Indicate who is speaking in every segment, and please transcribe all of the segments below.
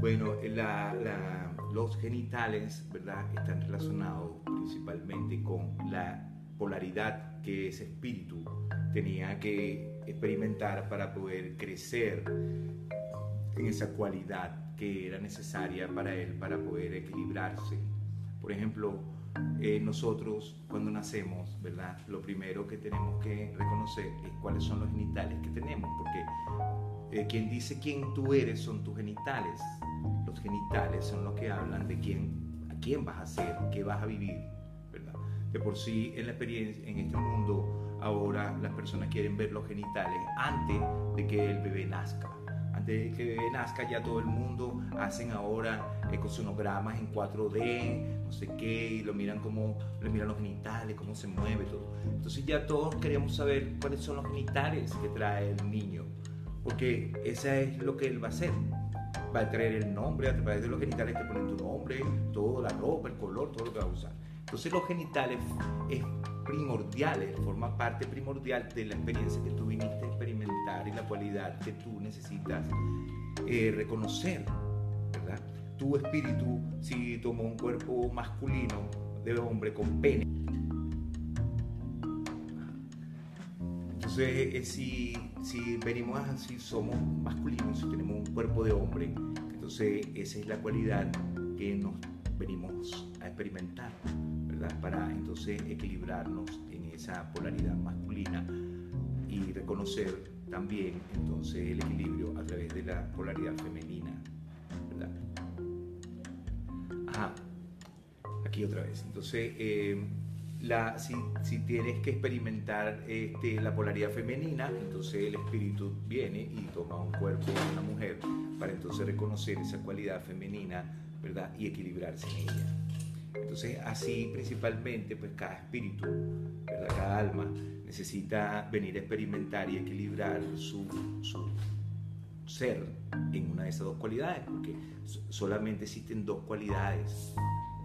Speaker 1: Bueno, los genitales, ¿verdad? Están relacionados principalmente con la polaridad que ese espíritu tenía que experimentar para poder crecer en esa cualidad que era necesaria para él para poder equilibrarse. Por ejemplo, eh, nosotros cuando nacemos, ¿verdad? Lo primero que tenemos que reconocer es cuáles son los genitales que tenemos, porque eh, quien dice quién tú eres son tus genitales. Los genitales son los que hablan de quién, a quién vas a ser, qué vas a vivir, ¿verdad? De por sí en la experiencia, en este mundo, ahora las personas quieren ver los genitales antes de que el bebé nazca de que nazca ya todo el mundo, hacen ahora ecosonogramas en 4D, no sé qué, y lo miran como, le miran los genitales, cómo se mueve todo. Entonces ya todos queremos saber cuáles son los genitales que trae el niño, porque esa es lo que él va a hacer. Va a traer el nombre, a través de los genitales te ponen tu nombre, toda la ropa, el color, todo lo que va a usar. Entonces los genitales es primordiales, forma parte primordial de la experiencia que tú viniste experimentar y la cualidad que tú necesitas eh, reconocer, ¿verdad? Tu espíritu, si tomó un cuerpo masculino de hombre con pene, entonces eh, si, si venimos así, somos masculinos, si tenemos un cuerpo de hombre, entonces esa es la cualidad que nos venimos a experimentar. Para entonces equilibrarnos en esa polaridad masculina y reconocer también entonces el equilibrio a través de la polaridad femenina, ¿verdad? Ajá, aquí otra vez. Entonces, eh, la, si, si, tienes que experimentar este, la polaridad femenina, entonces el espíritu viene y toma un cuerpo de una mujer para entonces reconocer esa cualidad femenina, ¿verdad? Y equilibrarse en ella. Entonces, así principalmente, pues cada espíritu, cada alma necesita venir a experimentar y equilibrar su, ser en una de esas dos cualidades, porque solamente existen dos cualidades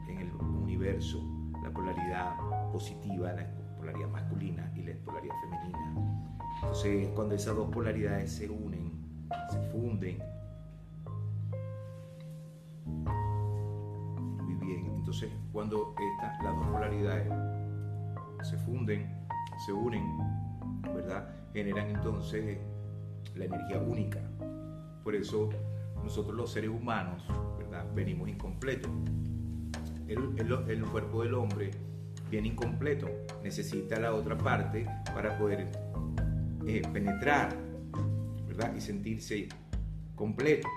Speaker 1: en el universo, la polaridad positiva, la polaridad masculina y la polaridad femenina. Entonces, cuando esas dos polaridades se unen, se funden, Entonces, cuando estas, las dos polaridades se funden, se unen, ¿verdad? Generan entonces la energía única. Por eso nosotros los seres humanos, ¿verdad? Venimos incompletos. El, el, cuerpo del hombre viene incompleto, necesita la otra parte para poder eh, penetrar, ¿verdad? Y sentirse completo.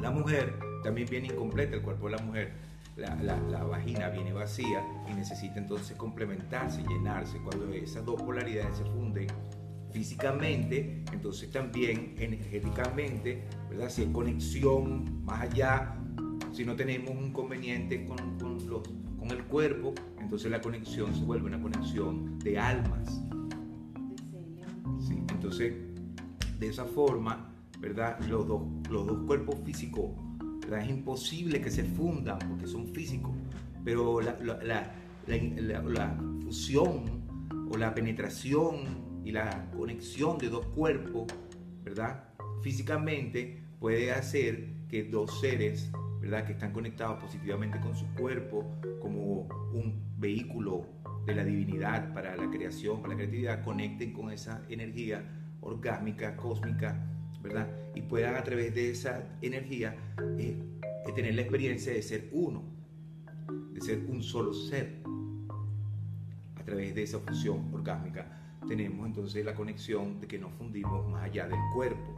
Speaker 1: La mujer también viene incompleta, el cuerpo de la mujer la, vagina viene vacía y necesita entonces complementarse, llenarse. Cuando esas dos polaridades se funden físicamente, entonces también energéticamente, ¿verdad? Si hay conexión más allá, si no tenemos un inconveniente con, con, los, con el cuerpo, entonces la conexión se vuelve una conexión de almas. entonces, de esa forma, ¿verdad? Los dos, los dos cuerpos físicos es imposible que se fundan porque son físicos, pero la, fusión o la penetración y la conexión de dos cuerpos, ¿verdad? Físicamente puede hacer que dos seres, ¿verdad? Que están conectados positivamente con su cuerpo como un vehículo de la divinidad para la creación, para la creatividad, conecten con esa energía orgásmica, cósmica, ¿verdad? Y puedan a través de esa energía eh, tener la experiencia de ser uno, de ser un solo ser. A través de esa fusión orgásmica tenemos entonces la conexión de que nos fundimos más allá del cuerpo.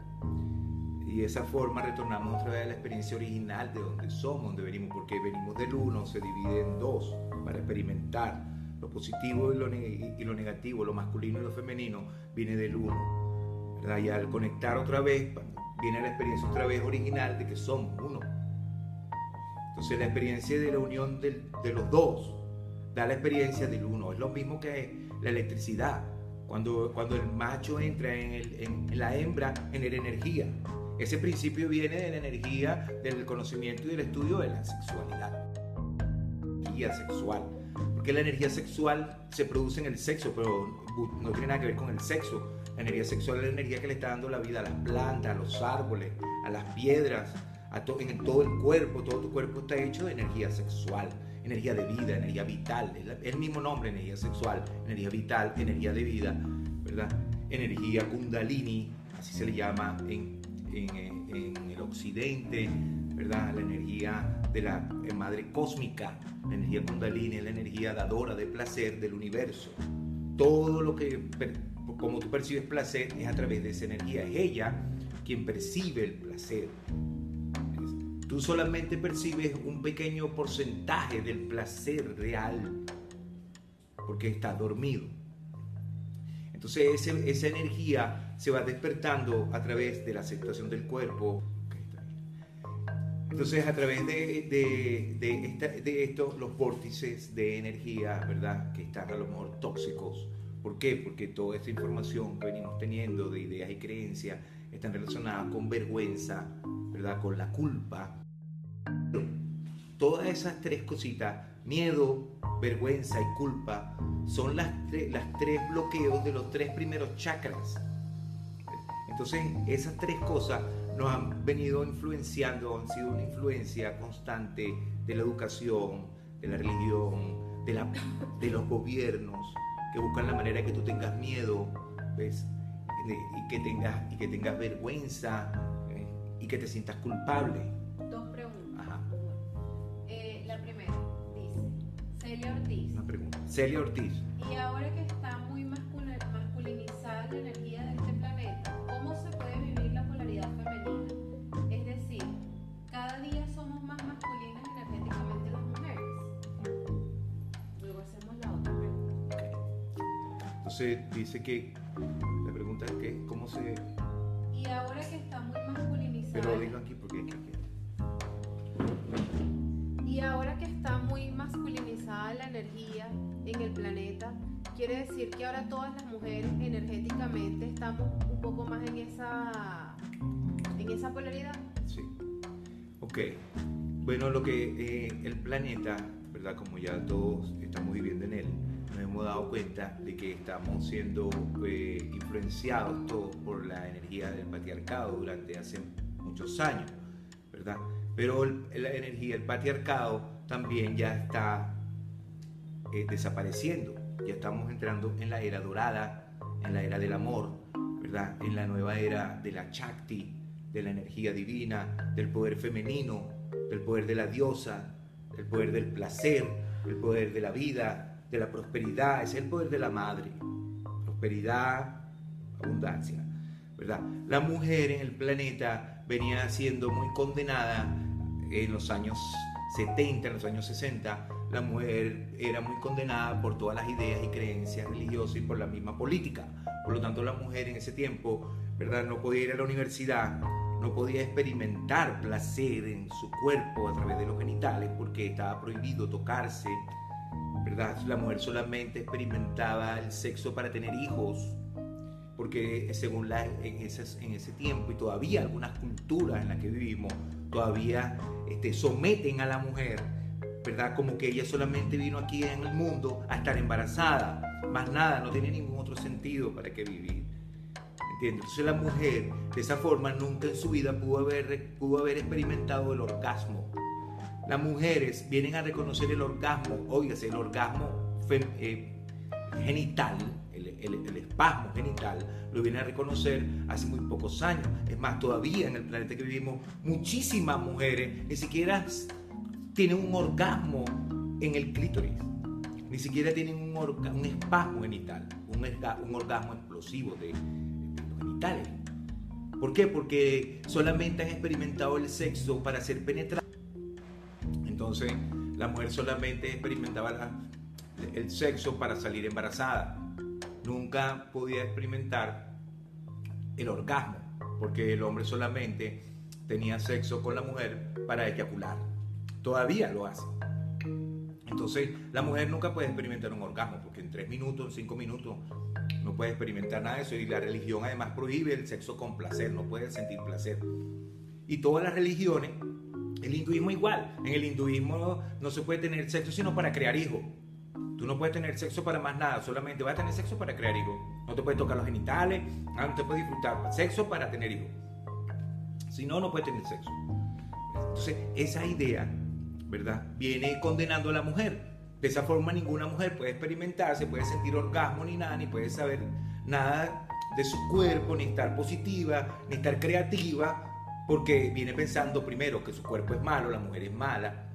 Speaker 1: Y de esa forma retornamos otra vez a la experiencia original de donde somos, donde venimos, porque venimos del uno, se divide en dos para experimentar lo positivo y lo negativo, lo masculino y lo femenino, viene del uno y al conectar otra vez, viene la experiencia otra vez original de que somos uno. Entonces la experiencia de la unión de, los dos da la experiencia del uno. Es lo mismo que la electricidad. Cuando, cuando el macho entra en, en la hembra, genera energía. Ese principio viene de la energía, del conocimiento y del estudio de la sexualidad. Energía sexual. La energía sexual se produce en el sexo, pero no tiene nada que ver con el sexo la energía sexual es la energía que le está dando la vida a las plantas, a los árboles, a las piedras, en todo el cuerpo, todo tu cuerpo está hecho de energía sexual, energía de vida, energía vital, es el mismo nombre, energía sexual, energía vital, energía de vida, ¿verdad? Energía kundalini, así se le llama en, en, el occidente, ¿verdad? La energía de la madre cósmica, la energía kundalini la energía dadora de placer del universo. Todo lo que, como tú percibes placer, es a través de esa energía. Es ella quien percibe el placer. Tú solamente percibes un pequeño porcentaje del placer real porque estás dormido. Entonces esa energía se va despertando a través de la aceptación del cuerpo. Entonces a través de, de, de estos, los vórtices de energía, ¿verdad? Que están a lo mejor tóxicos. ¿Por qué? Porque toda esta información que venimos teniendo de ideas y creencias están relacionadas con vergüenza, ¿verdad? Con la culpa. Todas esas tres cositas, miedo, vergüenza y culpa, son las, las tres bloqueos de los tres primeros chakras. Entonces, esas tres cosas nos han venido influenciando, han sido una influencia constante de la educación, de la religión, de, la, de los gobiernos que buscan la manera de que tú tengas miedo, ¿ves? y, que tengas, y que tengas vergüenza y que te sientas culpable.
Speaker 2: Dos preguntas. Eh, la primera dice, Celia Ortiz.
Speaker 1: Una pregunta. Celia Ortiz.
Speaker 2: Y ahora que está muy masculinizada la energía de
Speaker 1: Entonces dice que que cómo se...
Speaker 2: Y ahora que está muy masculinizada...
Speaker 1: Pero dilo aquí porque es que
Speaker 2: Y ahora que está muy masculinizada la energía en el planeta, quiere decir que ahora todas las mujeres energéticamente estamos un poco más en esa, en esa polaridad.
Speaker 1: Sí. Ok. Bueno, lo que eh, el planeta, ¿verdad? Como ya todos estamos viviendo en él, hemos dado cuenta de que estamos siendo eh, influenciados todos por la energía del patriarcado durante hace muchos años, ¿verdad? Pero la energía del patriarcado también ya está eh, desapareciendo, ya estamos entrando en la era dorada, en la era del amor, ¿verdad? En la nueva era de la Chakti, de la energía divina, del poder femenino, del poder de la diosa, del poder del placer, del poder de la vida, de la prosperidad, es el poder de la madre. Prosperidad, abundancia, ¿verdad? La mujer en el planeta venía siendo muy condenada en los años 70, en los años 60. La mujer era muy condenada por todas las ideas y creencias religiosas y por la misma política. Por lo tanto, la mujer en ese tiempo, ¿verdad? No podía ir a la universidad, no podía experimentar placer en su cuerpo a través de los genitales porque estaba prohibido tocarse, ¿verdad? La mujer solamente experimentaba el sexo para tener hijos, porque según la, en, ese, en ese tiempo y todavía algunas culturas en las que vivimos, todavía este, someten a la mujer, ¿verdad? Como que ella solamente vino aquí en el mundo a estar embarazada, más nada, no tiene ningún otro sentido para que vivir. ¿Entiendes? Entonces la mujer de esa forma nunca en su vida pudo haber, pudo haber experimentado el orgasmo las mujeres vienen a reconocer el orgasmo, oígase, el orgasmo eh, genital, el, espasmo genital, lo vienen a reconocer hace muy pocos años. Es más, todavía en el planeta que vivimos, muchísimas mujeres ni siquiera tienen un orgasmo en el clítoris, ni siquiera tienen un, un espasmo genital, un, orgasmo explosivo de, de los genitales. ¿Por qué? Porque solamente han experimentado el sexo para ser penetrados entonces la mujer solamente experimentaba el sexo para salir embarazada. Nunca podía experimentar el orgasmo, porque el hombre solamente tenía sexo con la mujer para eyacular. Todavía lo hace. Entonces, la mujer nunca puede experimentar un orgasmo, porque en tres minutos, en cinco minutos, no puede experimentar nada de eso. Y la religión además prohíbe el sexo con placer, no puede sentir placer. Y todas las religiones el hinduismo igual. En el hinduismo no se puede tener sexo sino para crear hijos. Tú no puedes tener sexo para más nada, solamente vas a tener sexo para crear hijos. No te puedes tocar los genitales, no te puedes disfrutar. Sexo para tener hijos. Si no, no puedes tener sexo. Entonces, esa idea, ¿verdad? Viene condenando a la mujer. De esa forma ninguna mujer puede experimentarse, puede sentir orgasmo ni nada, ni puede saber nada de su cuerpo, ni estar positiva, ni estar creativa, porque viene pensando primero que su cuerpo es malo, la mujer es mala,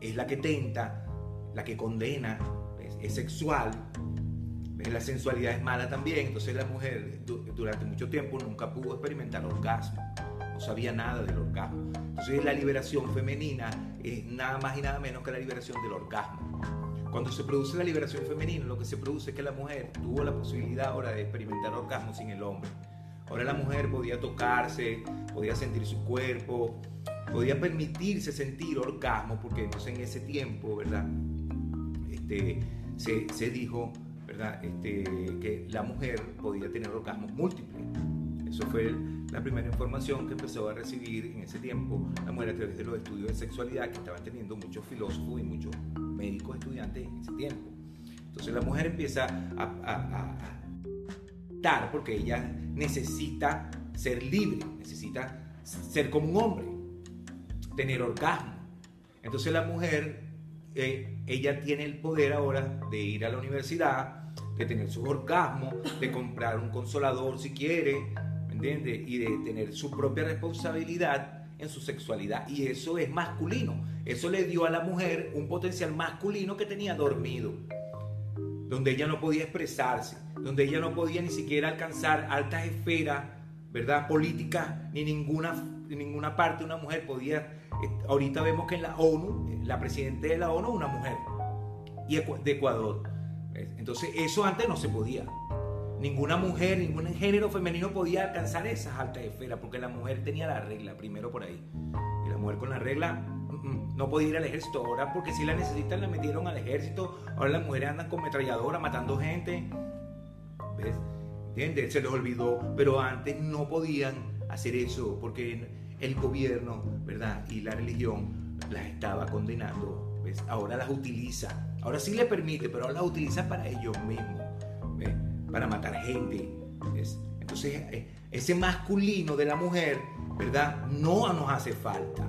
Speaker 1: es la que tenta, la que condena, es sexual, la sensualidad es mala también, entonces la mujer durante mucho tiempo nunca pudo experimentar orgasmo, no sabía nada del orgasmo. Entonces la liberación femenina es nada más y nada menos que la liberación del orgasmo. Cuando se produce la liberación femenina, lo que se produce es que la mujer tuvo la posibilidad ahora de experimentar orgasmo sin el hombre. Ahora la mujer podía tocarse, podía sentir su cuerpo, podía permitirse sentir orgasmo, porque en ese tiempo, ¿verdad? Este, se, se dijo este, que la mujer podía tener orgasmos múltiples. Eso fue la primera información que empezó a recibir en ese tiempo la mujer a través de los estudios de sexualidad que estaban teniendo muchos filósofos y muchos médicos estudiantes en ese tiempo. Entonces la mujer empieza a, a, porque ella necesita ser libre, necesita ser como un hombre, tener orgasmo. Entonces la mujer, eh, ella tiene el poder ahora de ir a la universidad, de tener su orgasmo, de comprar un consolador si quiere. Y de tener su propia responsabilidad en su sexualidad. Y eso es masculino. Eso le dio a la mujer un potencial masculino que tenía dormido, donde ella no podía expresarse, donde ella no podía ni siquiera alcanzar altas esferas, ¿verdad? Políticas, ni ninguna, ninguna parte una mujer podía. Ahorita vemos que en la ONU, la presidenta de la ONU es una mujer, y de Ecuador. Entonces eso antes no se podía. Ninguna mujer, ningún género femenino podía alcanzar esas altas esferas porque la mujer tenía la regla primero por ahí. Y la mujer con la regla mm, mm, no podía ir al ejército ahora porque si la necesitan la metieron al ejército. Ahora las mujeres andan con metralladora matando gente. ¿Ves? ¿Entiendes? Se les olvidó. Pero antes no podían hacer eso porque el gobierno, ¿verdad? Y la religión las estaba condenando. ¿Ves? Ahora las utiliza Ahora sí le permite, pero ahora la utiliza para ellos mismos, para matar gente. Entonces, eh, ese masculino de la mujer, ¿verdad? No nos hace falta.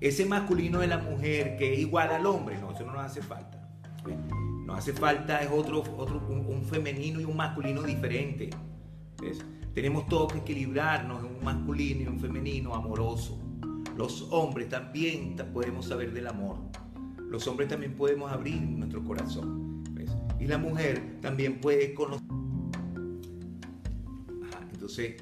Speaker 1: Ese masculino de la mujer que es igual al hombre, no, eso no nos hace falta. Hace falta es otro, otro un, femenino y un masculino diferente. Tenemos todos que equilibrarnos en un masculino y un femenino amoroso. Los hombres también podemos saber del amor los hombres también podemos abrir nuestro corazón. Y la mujer también puede conocer. entonces,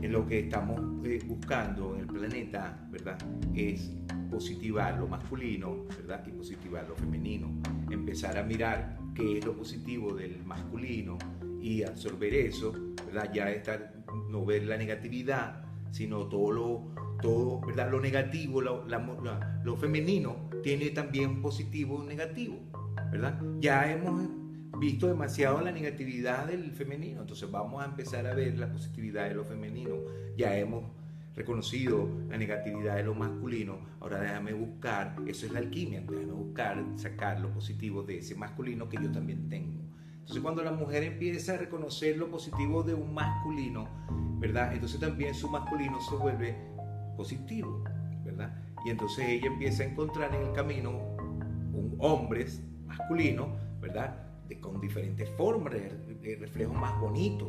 Speaker 1: en lo que estamos eh, buscando en el planeta, ¿verdad? Es positivar lo masculino, ¿verdad? Y positivar lo femenino. Empezar a mirar qué es lo positivo del masculino y absorber eso, ¿verdad? Ya estar, no ver la negatividad, sino todo lo, todo, ¿verdad? Lo negativo, lo, femenino, tiene también positivo y negativo, ¿verdad? Ya hemos visto demasiado la negatividad del femenino, entonces vamos a empezar a ver la positividad de lo femenino. Ya hemos reconocido la negatividad de lo masculino, ahora déjame buscar, eso es la alquimia, déjame buscar, sacar lo positivo de ese masculino que yo también tengo. Entonces cuando la mujer empieza a reconocer lo positivo de un masculino, ¿verdad? Entonces también su masculino se vuelve positivo, ¿verdad? Y entonces ella empieza a encontrar en el camino un hombres masculino, ¿verdad? De, con diferentes formas, de, reflejos más bonitos,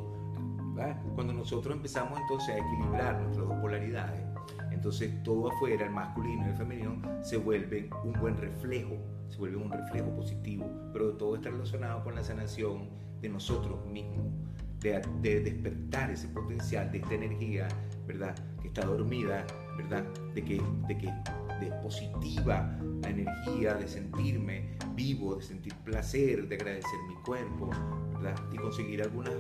Speaker 1: ¿verdad? Cuando nosotros empezamos entonces a equilibrar nuestras dos polaridades, entonces todo afuera, el masculino y el femenino, se vuelven un buen reflejo, se vuelven un reflejo positivo, pero todo está relacionado con la sanación de nosotros mismos, de, de despertar ese potencial de esta energía, ¿verdad? está dormida, ¿verdad? De que, de que de positiva la energía, de sentirme vivo, de sentir placer, de agradecer mi cuerpo, ¿verdad? Y conseguir algunas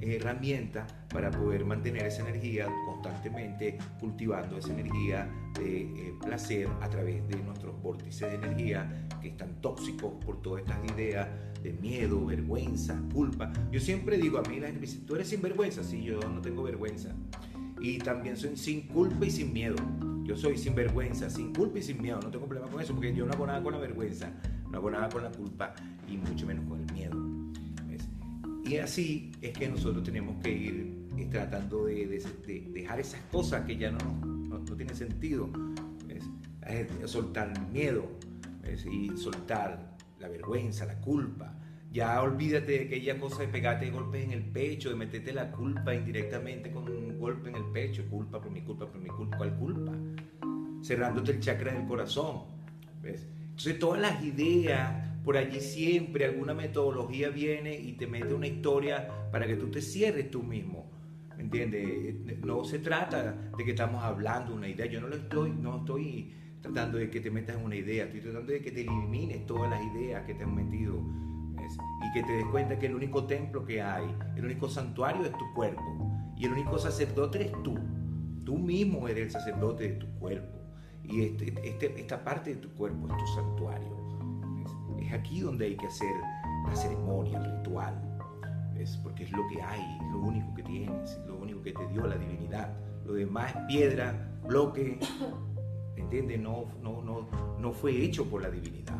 Speaker 1: herramientas para poder mantener esa energía constantemente, cultivando esa energía de eh, placer a través de nuestros vórtices de energía que están tóxicos por todas estas ideas de miedo, vergüenza, culpa. Yo siempre digo a mí, la gente me dice, tú eres sinvergüenza, sí, yo no tengo vergüenza y también soy sin culpa y sin miedo. Yo soy sin vergüenza, sin culpa y sin miedo. No tengo problema con eso porque yo no hago nada con la vergüenza, no hago nada con la culpa y mucho menos con el. Y así es que nosotros tenemos que ir tratando de, dejar esas cosas que ya no, no, tiene sentido. Soltar el miedo y soltar la vergüenza, la culpa. Ya olvídate de aquella cosa de pegarte golpes en el pecho, de meterte la culpa indirectamente con un golpe en el pecho, culpa por mi culpa, por mi culpa, ¿cuál culpa? Cerrándote el chakra del corazón. ¿ves? Entonces todas las ideas, por allí siempre alguna metodología viene y te mete una historia para que tú te cierres tú mismo. ¿Me entiendes? No se trata de que estamos hablando una idea. Yo no lo estoy, no estoy tratando de que te metas en una idea, estoy tratando de que te elimines todas las ideas que te han metido y que te des cuenta que el único templo que hay, el único santuario es tu cuerpo y el único sacerdote eres tú. Tú mismo eres el sacerdote de tu cuerpo y este, este, esta parte de tu cuerpo es tu santuario. Es, aquí donde hay que hacer la ceremonia, el ritual, es porque es lo que hay, es lo único que tienes, lo único que te dio la divinidad. Lo demás es piedra, bloque, ¿entiendes? No, no, no, no fue hecho por la divinidad.